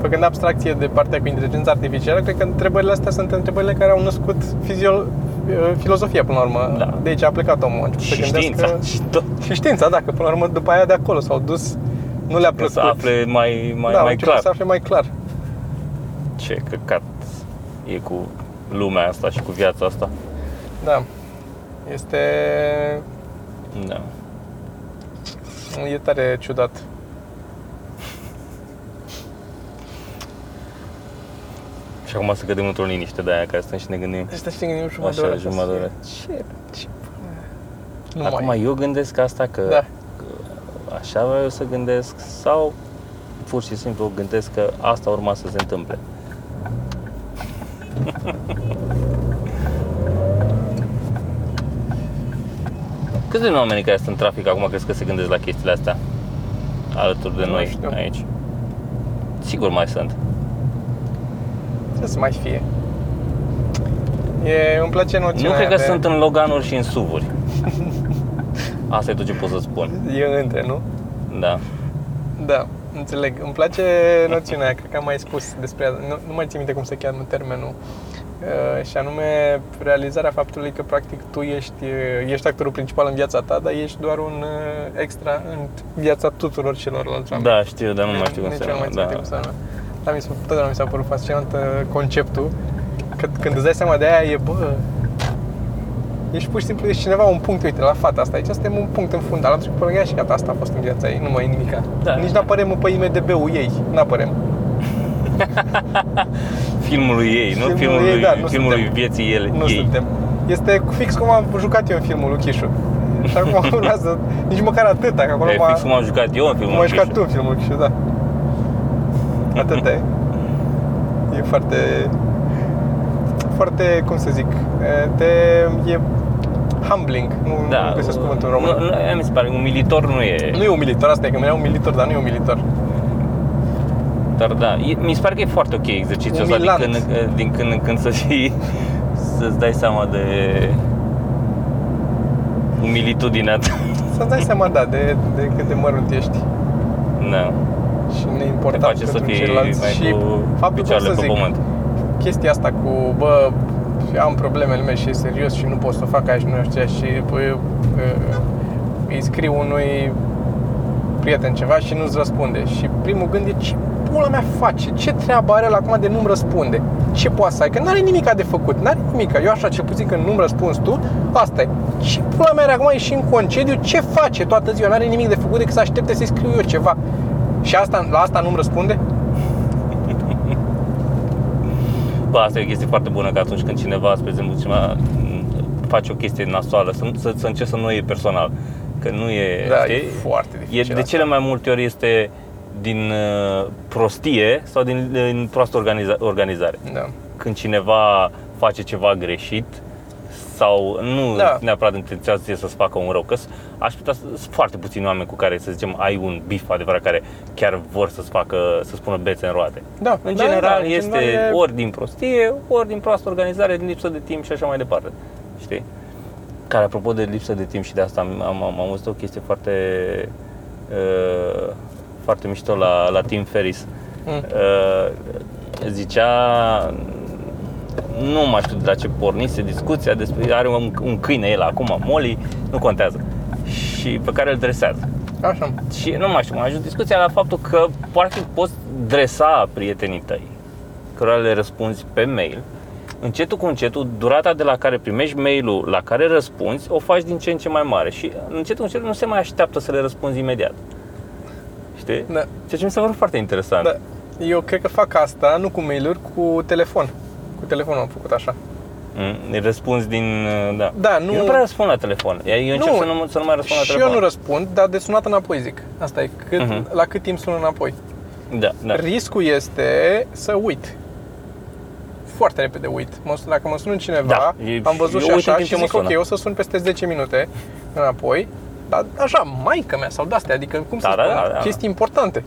Făcând abstracție de partea cu inteligența artificială, cred că întrebările astea sunt întrebările care au născut fizio- filozofia până la urmă. Da. De aici a plecat omul. A început Și să gândească- știința. Și tot. Și știința, da, că până la urmă după aia de acolo s-au dus, nu le-a Ca plăcut. să afle mai, mai, da, au mai început clar să afle mai clar. Ce căcat e cu lumea asta și cu viața asta. Da. Este... Da. E tare ciudat. Și acum să cădem într-o liniște de aia care stăm și ne gândim. Deci stai și ne gândim jumătate de Așa, oră. jumătate de oră. Ce? Ce? Nu Acum mai. eu gândesc asta că, Da. că așa vreau eu să gândesc sau pur și simplu gândesc că asta urma să se întâmple. Câți din oamenii care sunt în trafic acum crezi că se gândesc la chestiile astea? Alături de Nu noi știu. aici. Sigur mai sunt. Ce să mai fie? E, îmi place noțiunea Nu cred că aia de... sunt în Loganuri și în SUV-uri. Asta e tot ce pot să spun. E între, nu? Da. Da, înțeleg. Îmi place noțiunea aia, cred că am mai spus despre ea. Nu, nu mai țin minte cum se cheamă termenul. Uh, și anume realizarea faptului că practic tu ești, uh, ești actorul principal în viața ta, dar ești doar un uh, extra în viața tuturor celorlalți oameni. Da, știu, dar nu mai știu cum Nici se eu nu mai cheamă. țin minte Da. cum se numește. Dar mi s-a, totdeauna mi s-a părut fascinant uh, conceptul că când îți dai seama de aia e, bă, ești pur și simplu ești cineva un punct, uite, la fata asta aici, suntem un punct în fundal, am trecut pe lângă ea și gata, asta a fost în viața ei, nu mai e nimica. Da. Nici n-apărem pe IMDB-ul ei, n-apărem. Filmul lui ei, nu? Filmul Filmul, ei, lui, da, nu filmul lui suntem. vieții ele, Nu ei. suntem. Este fix cum am jucat eu în filmul lui Chișu. Și acum urmează, nici măcar atâta, că acolo E m-a, fix cum am jucat eu în filmul m-a lui jucat Chișu. tu în filmul lui Chișu, da. Atât e. E foarte, foarte, cum să zic, e, te, e humbling, nu, Da, nu găsesc cuvântul în română. Nu, nu, mi se pare, umilitor nu e. Nu e umilitor, asta e că mi-era umilitor, dar nu e umilitor. Dar da, e, mi se pare că e foarte ok exercițiul ăsta din Umilant. când, din când în când să fii, să-ți dai seama de umilitudinea ta. Să-ți dai seama, da, de, de cât de mărunt ești Da, și te neimportant face să pentru fii ceilalți. mai și cu faptul, cum picioarele să pe zic, pământ. chestia asta cu, bă, am problemele mele și e serios și nu pot să fac aia și nu știu ce și bă, uh, îi scriu unui prieten ceva și nu-ți răspunde. Și primul gând e ce pula mea face? Ce treabă are el acum de nu-mi răspunde? Ce poate să ai? Că n-are nimica de făcut, n-are nimica. Eu așa, cel puțin când nu-mi răspunzi tu, asta e. Ce pula mea are acum e și în concediu? Ce face toată ziua? N-are nimic de făcut decât să aștepte să-i scriu eu ceva. Și asta, la asta nu-mi răspunde? Bă, asta e o chestie foarte bună că atunci când cineva, spre exemplu, cineva m, face o chestie nasoală, să, să, să încerci să nu o iei personal. Că nu e, Da, știi? e foarte E, dificil de asta. cele mai multe ori este din uh, prostie sau din, din proastă organiza- organizare. Da. Când cineva face ceva greșit sau nu Da. neapărat intenționează ție să-ți facă un rău, că s- aș putea să sunt foarte puțini oameni cu care, să zicem, ai un bif adevărat care chiar vor să-ți facă, să spună bețe în roate. Da, În da, general da, în este general e- ori din prostie, ori din proastă organizare, din lipsă de timp și așa mai departe. Știi? Care, apropo de lipsă de timp și de asta, am, am, am auzit o chestie foarte, uh, foarte mișto la, la Tim Ferris. Mm. Uh, zicea, nu mai știu de la ce pornise discuția, despre, are un, un câine el acum, Molly, nu contează, și pe care îl dresează. Așa. Și nu mai știu, m-a ajuns discuția la faptul că practic poți dresa prietenii tăi, cărora le răspunzi pe mail, încetul cu încetul, durata de la care primești mailul la care răspunzi, o faci din ce în ce mai mare și încetul cu încetul nu se mai așteaptă să le răspunzi imediat. Știi? Da. Ceea ce mi s-a părut foarte interesant. Da. Eu cred că fac asta, nu cu mail-uri, cu telefon. Cu telefonul am făcut așa. Mm, îi răspunzi din... Da. Da, nu- Eu nu prea răspund la telefon. Eu încep Nu. să, nu, să nu mai răspund la și telefon. eu nu răspund, dar de sunat înapoi zic. Asta e, cât, Mhm. la cât timp sun înapoi. Da, da. Riscul este să uit. Foarte repede uit. Mă, sun- dacă mă sună cineva, Da, e- am văzut eu și uit în așa timp și ce mă zic ok, sună. o să sun peste 10 minute înapoi, dar așa, maică mea sau de-astea, adică cum să Da, da, spun, da, da. chestii importante.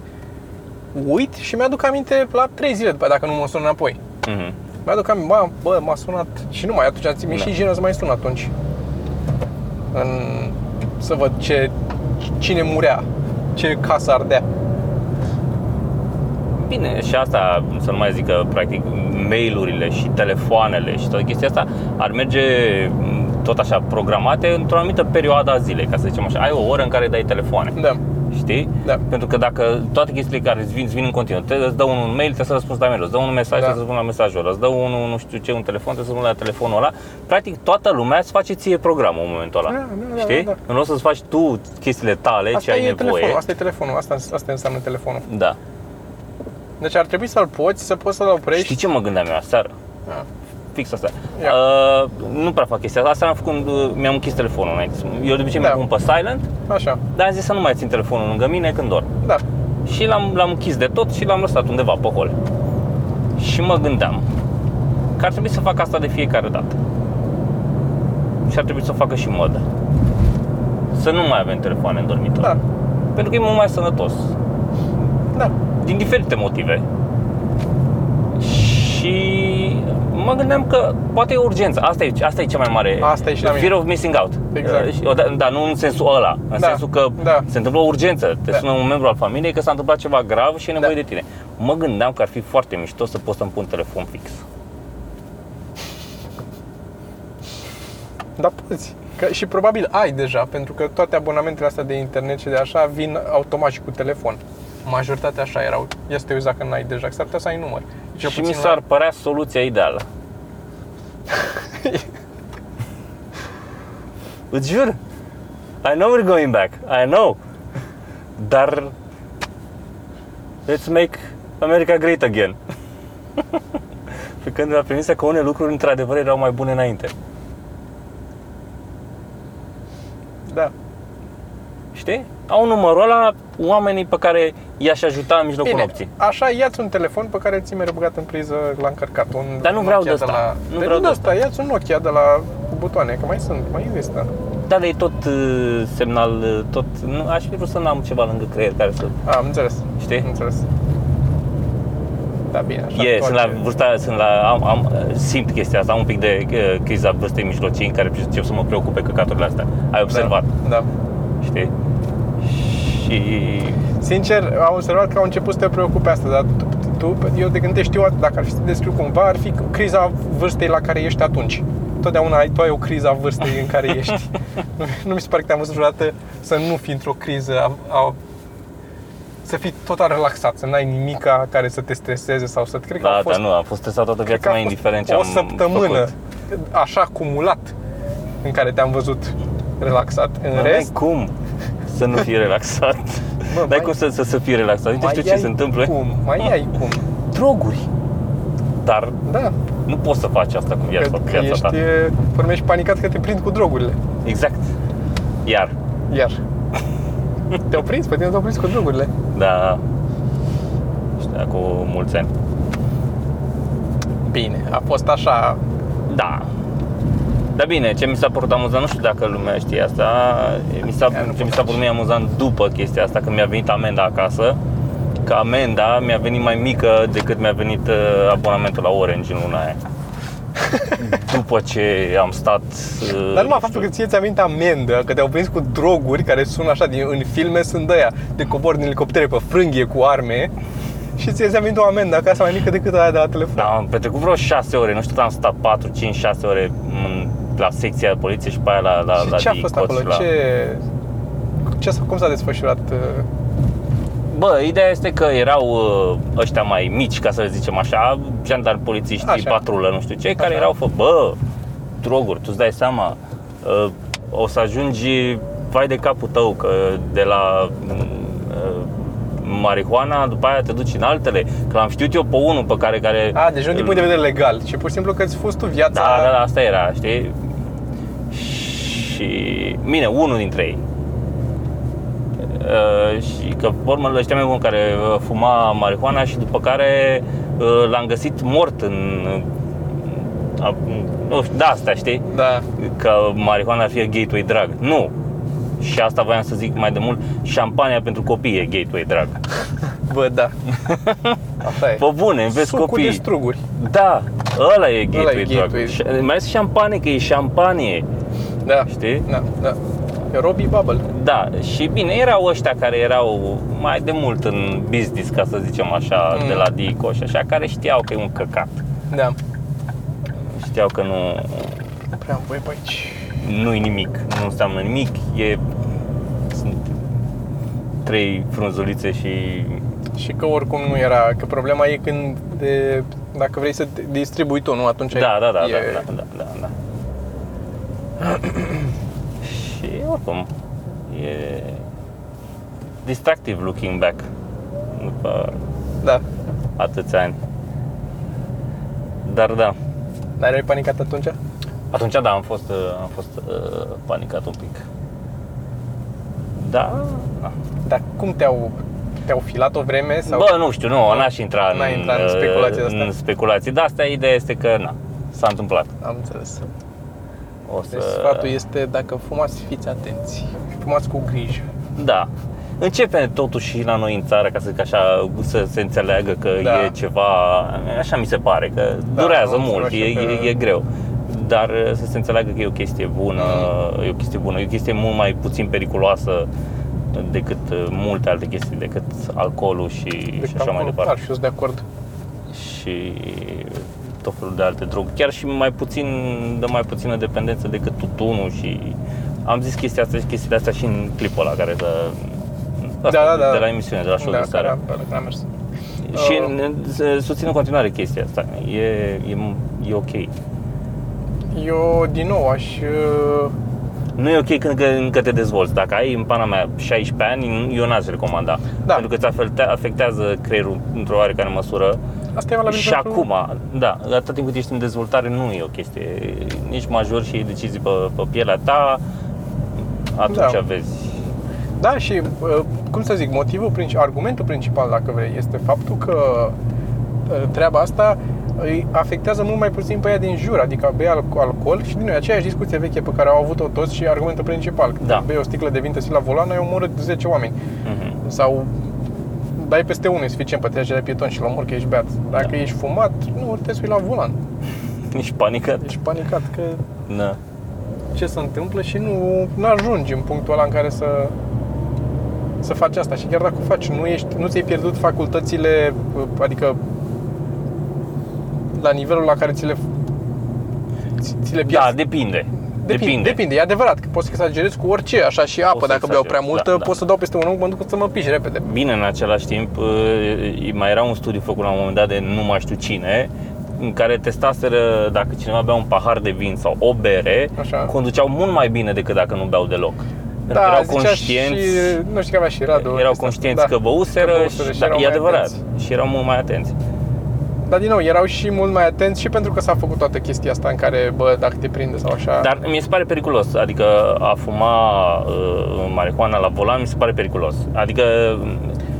Uit și mi-aduc aminte la 3 zile după aia, dacă nu mă sun înapoi. Mhm. Mi-aduc aminte, bă, bă, m-a sunat și nu mai atunci, mi-e Da. și jenă să mai sun atunci. În, să văd ce, cine murea, ce casă ardea. Bine, și asta, să nu mai zic că, practic, mail-urile și telefoanele și toată chestia asta ar merge m, tot așa programate într-o anumită perioadă a zilei, ca să zicem așa. Ai o oră în care dai telefoane, Da. Știi? Da. Pentru că dacă toate chestiile care îți vin, îți vin în continuu, te, îți dă unul un mail, trebuie să răspunzi la mail, îți dă un mesaj, Da. trebuie să răspunzi la mesajul ăla, îți dă unul, nu știu ce, un telefon, trebuie să răspunzi la telefonul ăla. Practic, toată lumea îți face ție programul în momentul ăla, Da, da, da, știi? da, da. În loc să-ți faci tu chestiile tale, ce Asta ai e nevoie. telefonul, asta e telefonul, asta, asta înseamnă telefonul. Da. Deci ar trebui să-l poți, să poți să-l oprești. Știi ce mă gândeam eu aseară? Da. Fix asta. Ia. Uh, nu prea fac chestia asta. Asta am făcut, uh, mi-am închis telefonul înainte. Eu de obicei Da. mi pun pe silent, Așa, dar am zis să nu mai țin telefonul lângă mine când dorm. da. Și l-am, l-am închis de tot și l-am lăsat undeva pe hol. Și mă gândeam că ar trebui să fac asta de fiecare dată. Și ar trebui să o facă și modă. Să nu mai avem telefoane în dormitor. Da, Pentru că e mult mai sănătos. da. Din diferite motive. Mă gândeam că poate e urgență. Asta e, asta e cea mai mare Asta e și la fear mine. of missing out. Exact. Uh, și- o, da, da, nu în sensul ăla, în Da, sensul că da. se întâmplă o urgență. Te Da. sună un membru al familiei că s-a întâmplat ceva grav și e nevoie Da. de tine. Mă gândeam că ar fi foarte mișto să pot să-mi pun telefon fix. Da, poți. Că, și probabil ai deja, pentru că toate abonamentele astea de internet și de așa vin automat și cu telefon. Majoritatea așa erau. Ia să te uiți dacă n-ai deja, că s-ar putea să ai număr. Cel și mi puțin s-ar părea soluția ideală. Îți jur. I know we're going back. I know. Dar let's make America great again. Pe când mi-a premisa că unele lucruri într-adevăr erau mai bune înainte. La... Da. Știi? Au numărul ăla oamenii pe care i-aș ajuta în mijlocul Bine, nopții. așa ia-ți un telefon pe care îl ții mereu băgat în priză la încărcat. Un Dar nu vreau Nokia de ăsta. La... Nu de vreau nu de de ăsta, ia-ți un Nokia de la cu butoane, că mai sunt, mai există. Da, dar e tot uh, semnal, uh, tot... Nu, aș fi vrut să n-am ceva lângă creier care să... A, am înțeles. Știi? Am înțeles. Da, bine, așa. E, sunt la toate- vârsta, sunt la, am, am, simt chestia asta, am un pic de uh, criza vârstei mijlocii în care încep să mă preocupe căcaturile astea. Ai observat, Da. da. Știi? Și Sincer, am observat că au început să te preocupe asta, dar tu, tu eu de când te știu, dacă ar fi să te descriu cumva, ar fi criza vârstei la care ești atunci. Totdeauna ai, tu ai o criză a vârstei în care ești. nu, nu mi se pare că te-am văzut vreodată să nu fii într-o criză, a, a, să fii total relaxat, să n-ai nimica care să te streseze sau să... Cred că da, au fost, dar nu, am fost stresat toată cred viața că a mea, fost indiferent ce o am săptămână făcut. așa acumulat în care te-am văzut relaxat. În Dar rest, n-ai cum să nu fii relaxat. Bă, N-ai mai- cum să, să, să fii relaxat. Uite, mai știu ce ai se întâmplă. Cum? Mai ai cum? Droguri. Dar Da, nu poți să faci asta cu viața, că, că viața ești, ta. e, urmă ești panicat că te prind cu drogurile. Exact. Iar, Iar. Te-au prins? Pe tine te-au prins cu drogurile. da, știu, cu mulți ani. Bine, a fost așa... Da. Dar bine, ce mi s-a părut amuzant, nu știu dacă lumea știe asta, mi s-a, Ea nu ce mi pot s-a părut mie amuzant după chestia asta, când mi-a venit amenda acasă, că amenda mi-a venit mai mică decât mi-a venit uh, abonamentul la Orange în luna aia. după ce am stat... uh, Dar numai nu faptul știu, că ție ți-a venit amendă, că te-au prins cu droguri care sună așa, din, în filme sunt de aia, de cobor din elicoptere pe frânghie cu arme și ție ți-a venit o amendă acasă mai mică decât aia de la telefon. Da, am petrecut vreo 6 ore, nu știu, am stat 4, 5, 6 ore în, la secția de poliție și pe aia la, la, și la ce a fost DICOT acolo? și La... Ce... ce s-a, cum s-a desfășurat? uh, Bă, ideea este că erau uh, ăștia mai mici, ca să le zicem așa, jandarmi, polițiști, Așa. patrulă, nu știu ce, care Așa. erau fă, bă, droguri, tu îți dai seama, uh, o să ajungi vai de capul tău, că de la uh, marihuana, după aia te duci în altele, că l-am știut eu pe unul pe care... care A, deci nu din punct de vedere legal, ci pur și simplu că îți fost tu viața... Da, da, da, asta era, știi? Și, bine, unul dintre ei. Uh, și că, pe urmă, ăștia mai buni care uh, fuma marihuana și după care uh, l-am găsit mort în... Uh, nu știu, da, asta, știi? Da. Că marihuana ar fi a gateway drug. Nu. Și asta voiam să zic mai de mult, șampania pentru copii e gateway drug. Bă, da. Asta e. Pe bune, înveți Sucul copii. de struguri. Da, ăla e gateway, drug. gateway. Și- Mai ales șampanie, că e șampanie, Da. știi? Da, da. E Robbie Bubble. Da, și bine, erau ăștia care erau mai de mult în business, ca să zicem așa, Mm. de la Dico și așa, care știau că e un căcat. Da. Știau că nu, Nu prea am voie pe aici. nu e nimic, nu înseamnă nimic, e... Sunt trei frunzulițe și... Și că oricum nu era, că problema e când de, dacă vrei să te distribui tu, nu? Atunci Da, da, da, e, da, da, da, da, da. Și oricum, e distractive looking back după da. atâția ani. Dar da, Dar erai panicat atunci? Atunci da, am fost, uh, am fost uh, panicat un pic. Da, da. Dar cum te-au, te-au filat o vreme? Sau... Bă, nu știu, nu, n-aș intra în, N-ai intrat în uh, speculații de-astea? în speculații. Dar asta ideea este că, na, s-a întâmplat. Am înțeles. O să... Deci sfatul este, dacă fumați, fiți atenți. Fumați cu grijă. Da. Începe totuși la noi în țară, ca să zic așa, să se înțeleagă că Da. e ceva, așa mi se pare, că Da, durează am mult, înțeles e, și e, că- e greu. Dar uh, să se înțeleagă că e o chestie bună, Mm. e o chestie bună, e o chestie mult mai puțin periculoasă decât uh, multe alte chestii, decât alcoolul și, și Deci așa mai departe. Dar și eu sunt de acord. Și tot felul de alte droguri. Chiar și mai puțin, dă mai puțină dependență decât tutunul și am zis chestia asta și chestiile astea și în clipul ăla care să asta, Da, da, da. de la emisiune, de la show da, de seară. Da, da, da, a mers. Și Uh. în- să- susțin în continuare chestia asta. E, e, e ok. Eu, din nou, aș... uh, Nu e ok când că încă te dezvolți. Dacă ai în pana mea 16 ani, eu n-aș recomanda. Da. Pentru că îți afecte- afectează creierul într-o oarecare măsură. Asta e valabil Și pentru- acum, da, atât timp cât ești în dezvoltare nu e o chestie. Nici major și iei decizii pe, pe pielea ta, atunci Da. vezi. Da, și, uh, cum să zic, motivul, princi- argumentul principal, dacă vrei, este faptul că uh, treaba asta îi afectează mult mai puțin pe ea din jur, adică bei al- alcool și din nou, e aceeași discuție veche pe care au avut-o toți și argumentul principal. Când Da. bei o sticlă de vin te ții la volan, ai omorât 10 oameni. Mhm. Sau dai peste unul, e suficient pe trecerea de pieton și la omor că ești beat. Dacă Da. ești fumat, nu te sui la volan. Ești panicat? Ești panicat că Da. ce se întâmplă și nu, nu ajungi în punctul ăla în care să să faci asta și chiar dacă o faci, nu, ești, nu ți-ai pierdut facultățile, adică la nivelul la care ți le ți, ți le pierzi. Da, depinde. Depinde, depinde, e adevărat că poți să exagerezi cu orice, așa și apă, să dacă beau prea exagerezi, multă, da, da. pot să dau peste un unghi, mă duc să mă piși repede. Bine, în același timp, uh, mai era un studiu făcut la un moment dat de nu mai știu cine, în care testaseră dacă cineva bea un pahar de vin sau o bere, Așa. conduceau mult mai bine decât dacă nu beau deloc. Pentru că erau zicea conștienți, și, nu știu că avea și Radu. erau ăsta, conștienți că băuseră, că băuseră și, și da, erau e mai adevărat, atenți. și erau mult mai atenți. Dar din nou, erau și mult mai atenți și pentru că s-a făcut toată chestia asta în care, bă, dacă te prinde sau așa. Dar mi se pare periculos, adică a fuma uh, marihuana la volan mi se pare periculos. Adică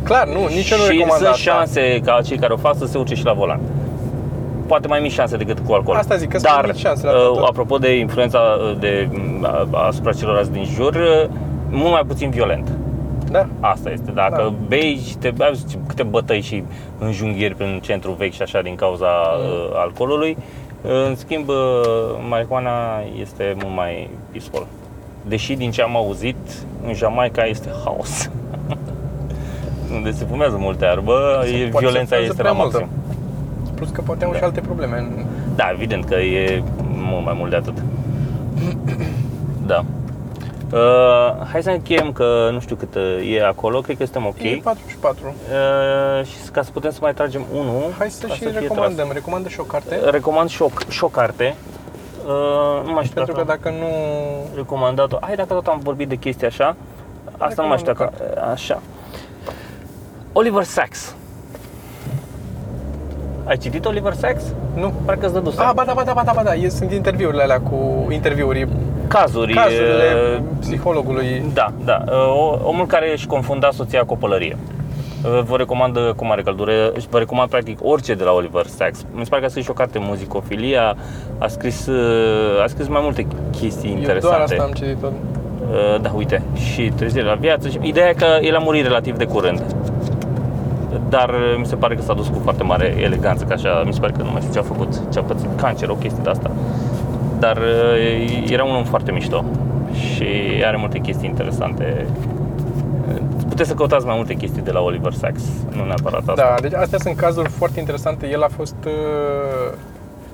Clar, nu, nici eu nu și recomand sunt asta. șanse ca cei care o fac să se urce și la volan. Poate mai mici șanse decât cu alcool. Asta zic, că sunt Dar, mici șanse la uh, tot. apropo de influența uh, de, uh, asupra celorlalți din jur, uh, mult mai puțin violent. Da. Asta este. Dacă Da. da. bei și te ai văzut câte bătăi și înjunghieri prin centru vechi și așa din cauza Mm. uh, alcoolului, uh, în schimb, uh, marihuana este mult mai peaceful. Deși din ce am auzit, în Jamaica este haos. Unde se fumează multe iarbă, Se e, poate violența să este prea la multă. maxim. Plus că poate au Da. și alte probleme. Da, evident că e mult mai mult de atât. Da. Uh, hai să încheiem că nu știu cât uh, e acolo, cred că suntem ok. E 44. Uh, și ca să putem să mai tragem unul Hai să ca și fie recomandăm. Recomandă și o carte. tras. Recomand și o, și o carte. Uh, nu mai știu Pentru că dacă, dacă nu... am recomandat-o. Hai dacă tot am vorbit de chestia așa. Asta nu mai știu dacă, așa. Oliver Sacks. Ai citit Oliver Sacks? Nu. Parcă îți dă dus. Ah, ba da, ba da, ba da, ba da. E, sunt interviurile alea cu interviuri. Cazuri. Cazurile uh, psihologului. Da, da. Uh, Omul care își confunda soția cu o pălărie. Uh, Vă recomand cu mare căldură, și vă recomand practic orice de la Oliver Sacks. Mi se pare că a scris și o carte Muzicofilia, a scris, uh, a scris mai multe chestii Eu interesante. doar asta am citit tot. Uh, Da, uite, și trezire la viață. Și ideea e că el a murit relativ de curând. Dar uh, mi se pare că s-a dus cu foarte mare eleganță, că așa, mi se pare că nu mai știu ce a făcut, ce a pățit, cancer, o chestie de asta. Dar uh, era un om foarte mișto și are multe chestii interesante. Puteți să căutați mai multe chestii de la Oliver Sacks, nu neapărat asta. Da, deci astea sunt cazuri foarte interesante. El a fost... uh,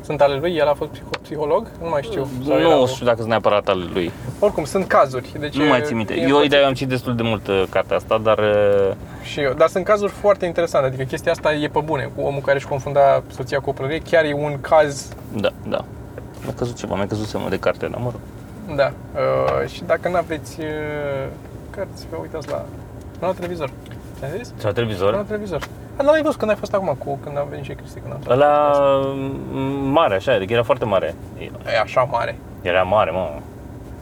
Sunt ale lui? El a fost psiho- psiholog? Nu mai știu. Sau era Nu un- știu dacă sunt neapărat ale lui. Oricum, sunt cazuri. Deci Nu e- mai țin minte. e Eu, foarte- ideea, eu am citit destul de mult uh, cartea asta, dar uh, Și eu. Dar sunt cazuri foarte interesante. Adică chestia asta e pe bune. Cu omul care își confunda soția cu o prărie. Chiar e un caz da, da. Mi-a căzut ceva, mi-a căzut semnul de carte, dar mă rog. Da. Uh, și dacă nu aveți uh, cărți, vă uitați la, la televizor. Ți-am zis? La La televizor? televizor. A, n-ai văzut când ai fost acum, cu, când am venit și Cristi, când am stat. Ăla m, mare, așa, adică era foarte mare. E așa mare. Era mare, mă.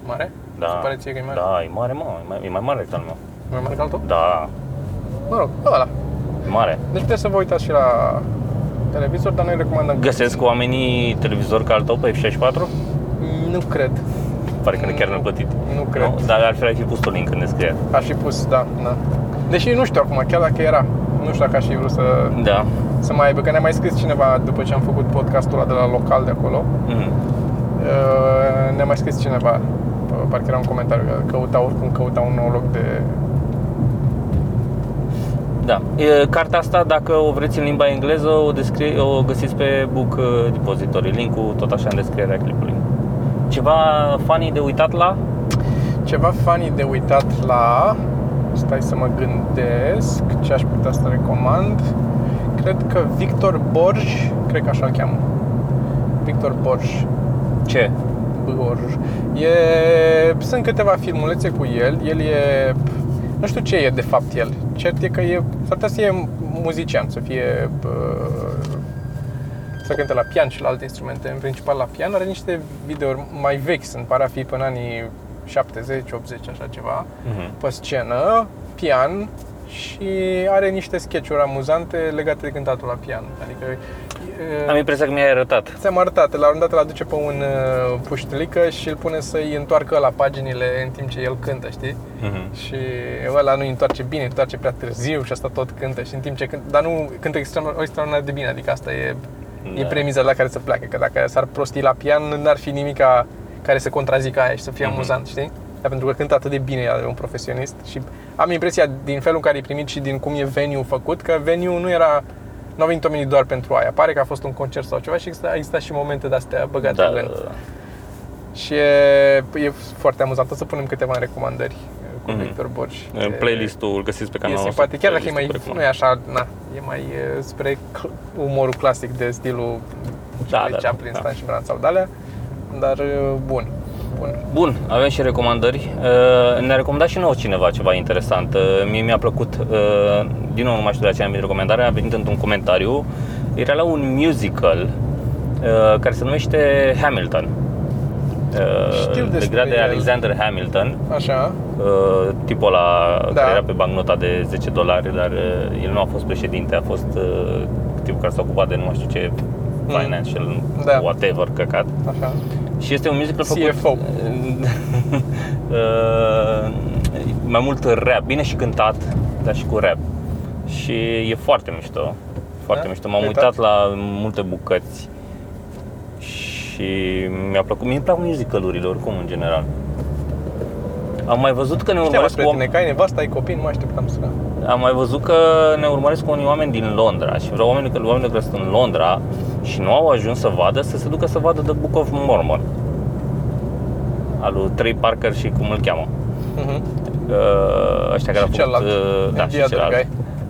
Mare? Da. Se pare ție că e mare? Da, e mare, mă. E mai, e mai mare decât al meu. Mai mare ca al tău? Da, Mă rog, ăla. e mare. Deci puteți să vă uitați și la televizor, dar noi recomandăm. Găsesc oamenii televizor ca al tău pe F64? Nu cred. Pare că chiar nu plătit. Nu cred. Nu? Dar altfel ai fi pus tu link în descriere. Aș fi pus, da, da. Deși nu știu acum, chiar dacă era. Nu știu dacă aș fi vrut să, Da. să mai aibă, că ne-a mai scris cineva după ce am făcut podcastul ăla de la local de acolo. Mhm. Uh, Ne-a mai scris cineva, parcă era un comentariu, că căuta oricum căuta un nou loc de... Da. E, cartea asta, dacă o vreți în limba engleză, o, descrie, o găsiți pe Book uh, Depository. Linkul tot așa în descrierea clipului. Ceva funny de uitat la? Ceva funny de uitat la... Stai să mă gândesc ce aș putea să recomand. Cred că Victor Borj, cred că așa-l cheamă. Victor Borj. Ce? Borj. E, sunt câteva filmulețe cu el. El e... Nu știu ce e de fapt el. Cert e că e... S-ar putea să fie muzician, să fie... uh, Să cânte la pian și la alte instrumente, în principal la pian. Are niște videouri mai vechi, sunt pare a fi până anii 70, 80, așa ceva, Mhm. pe scenă, pian și are niște sketch-uri amuzante legate de cântatul la pian. Adică e, Am impresia că mi-ai arătat. Ți-am arătat, la un moment dat îl aduce pe un uh, puștilică și îl pune să-i întoarcă la paginile în timp ce el cântă, știi? Mhm. Și ăla nu întoarce bine, întoarce prea târziu și asta tot cântă și în timp ce cântă, dar nu cântă extraordinar, extraordinar de bine, adică asta e, e Da. premiza la care să pleacă, că dacă s-ar prosti la pian, n-ar fi nimica care să contrazică aia și să fie Mhm. amuzant, știi? Dar pentru că cântă atât de bine, e un profesionist și am impresia din felul în care e primit și din cum e venue făcut, că venue nu era nu au venit oamenii doar pentru aia. Pare că a fost un concert sau ceva și există, a existat și momente de-astea băgate Da, în da, gând. da. Și e, e foarte amuzant. O să punem câteva recomandări cu Mhm. Victor Borș. În Playlistul îl găsiți pe E canalul nostru. simpatic, chiar dacă e mai, Playlistul cu nu e așa, na, e mai e, spre cl- umorul clasic de stilul Da, Charlie da, Chaplin, da. Stan și Bran sau de dar e, bun, bun. Bun, avem și recomandări. Uh, Ne-a recomandat și nouă cineva ceva interesant. Uh, Mie mi-a plăcut, uh, din nou nu mai știu de aceea mi recomandarea, a venit într-un comentariu. Era la un musical uh, care se numește Hamilton. Uh, Știu despre Legat de el. Alexander Hamilton, Așa, uh, tipul ăla Da. care era pe bancnota de 10 dolari, dar uh, el nu a fost președinte, a fost uh, tipul care s-a ocupat de nu mai știu ce financial, Da. whatever, căcat. așa. Și este un musical făcut CFO. Uh, mai mult rap, bine și cântat, dar și cu rap. Și e foarte mișto. Foarte Da? mișto. M-am Ai uitat uitat? la multe bucăți și mi-a plăcut. Mie îmi plac musicalurile oricum în general. Am mai văzut că ne Știam urmăresc despre cu tine, că ai nevastă, ai copii, nu mai așteptam să... am mai văzut că ne urmăresc unii oameni din Londra și vreau oamenii, oamenii care sunt în Londra și nu au ajuns să vadă, să se ducă să vadă The Book of Mormon al lui Trey Parker și cum îl cheamă. Mhm. Uh, ăștia care Și au făcut, celălalt, uh, da, the și other celălalt, guy.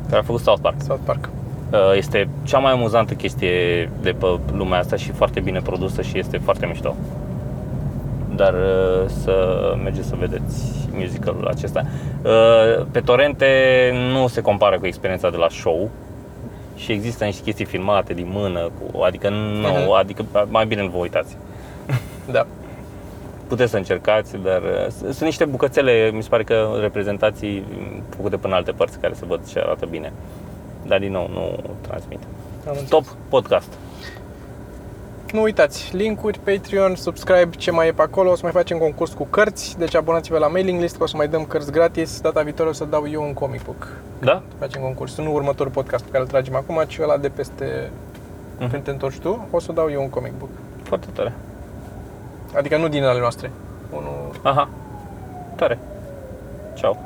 care a făcut South Park. South Park. Uh, Este cea mai amuzantă chestie de pe lumea asta și foarte bine produsă și este foarte mișto. Dar uh, să mergeți să vedeți musicalul acesta. Uh, Pe torente nu se compară cu experiența de la show și există niște chestii filmate din mână, cu, adică nu, Mhm. adică mai bine nu vă uitați. Da. Puteți să încercați, dar uh, s- sunt niște bucățele, mi se pare că reprezentații făcute până în alte părți care se văd și arată bine. Dar din nou nu transmit. Am înțeles. Top podcast. Nu uitați, linkuri, Patreon, subscribe, ce mai e pe acolo, o să mai facem concurs cu cărți, deci abonați-vă la mailing list, că o să mai dăm cărți gratis, data viitoare o să dau eu un comic book. Da? Facem concurs, nu următorul podcast pe care îl tragem acum, ci ăla de peste Mhm. când te întorci tu, o să dau eu un comic book. Foarte tare. Adică nu din ale noastre. Unul Aha. Tare. Ciao.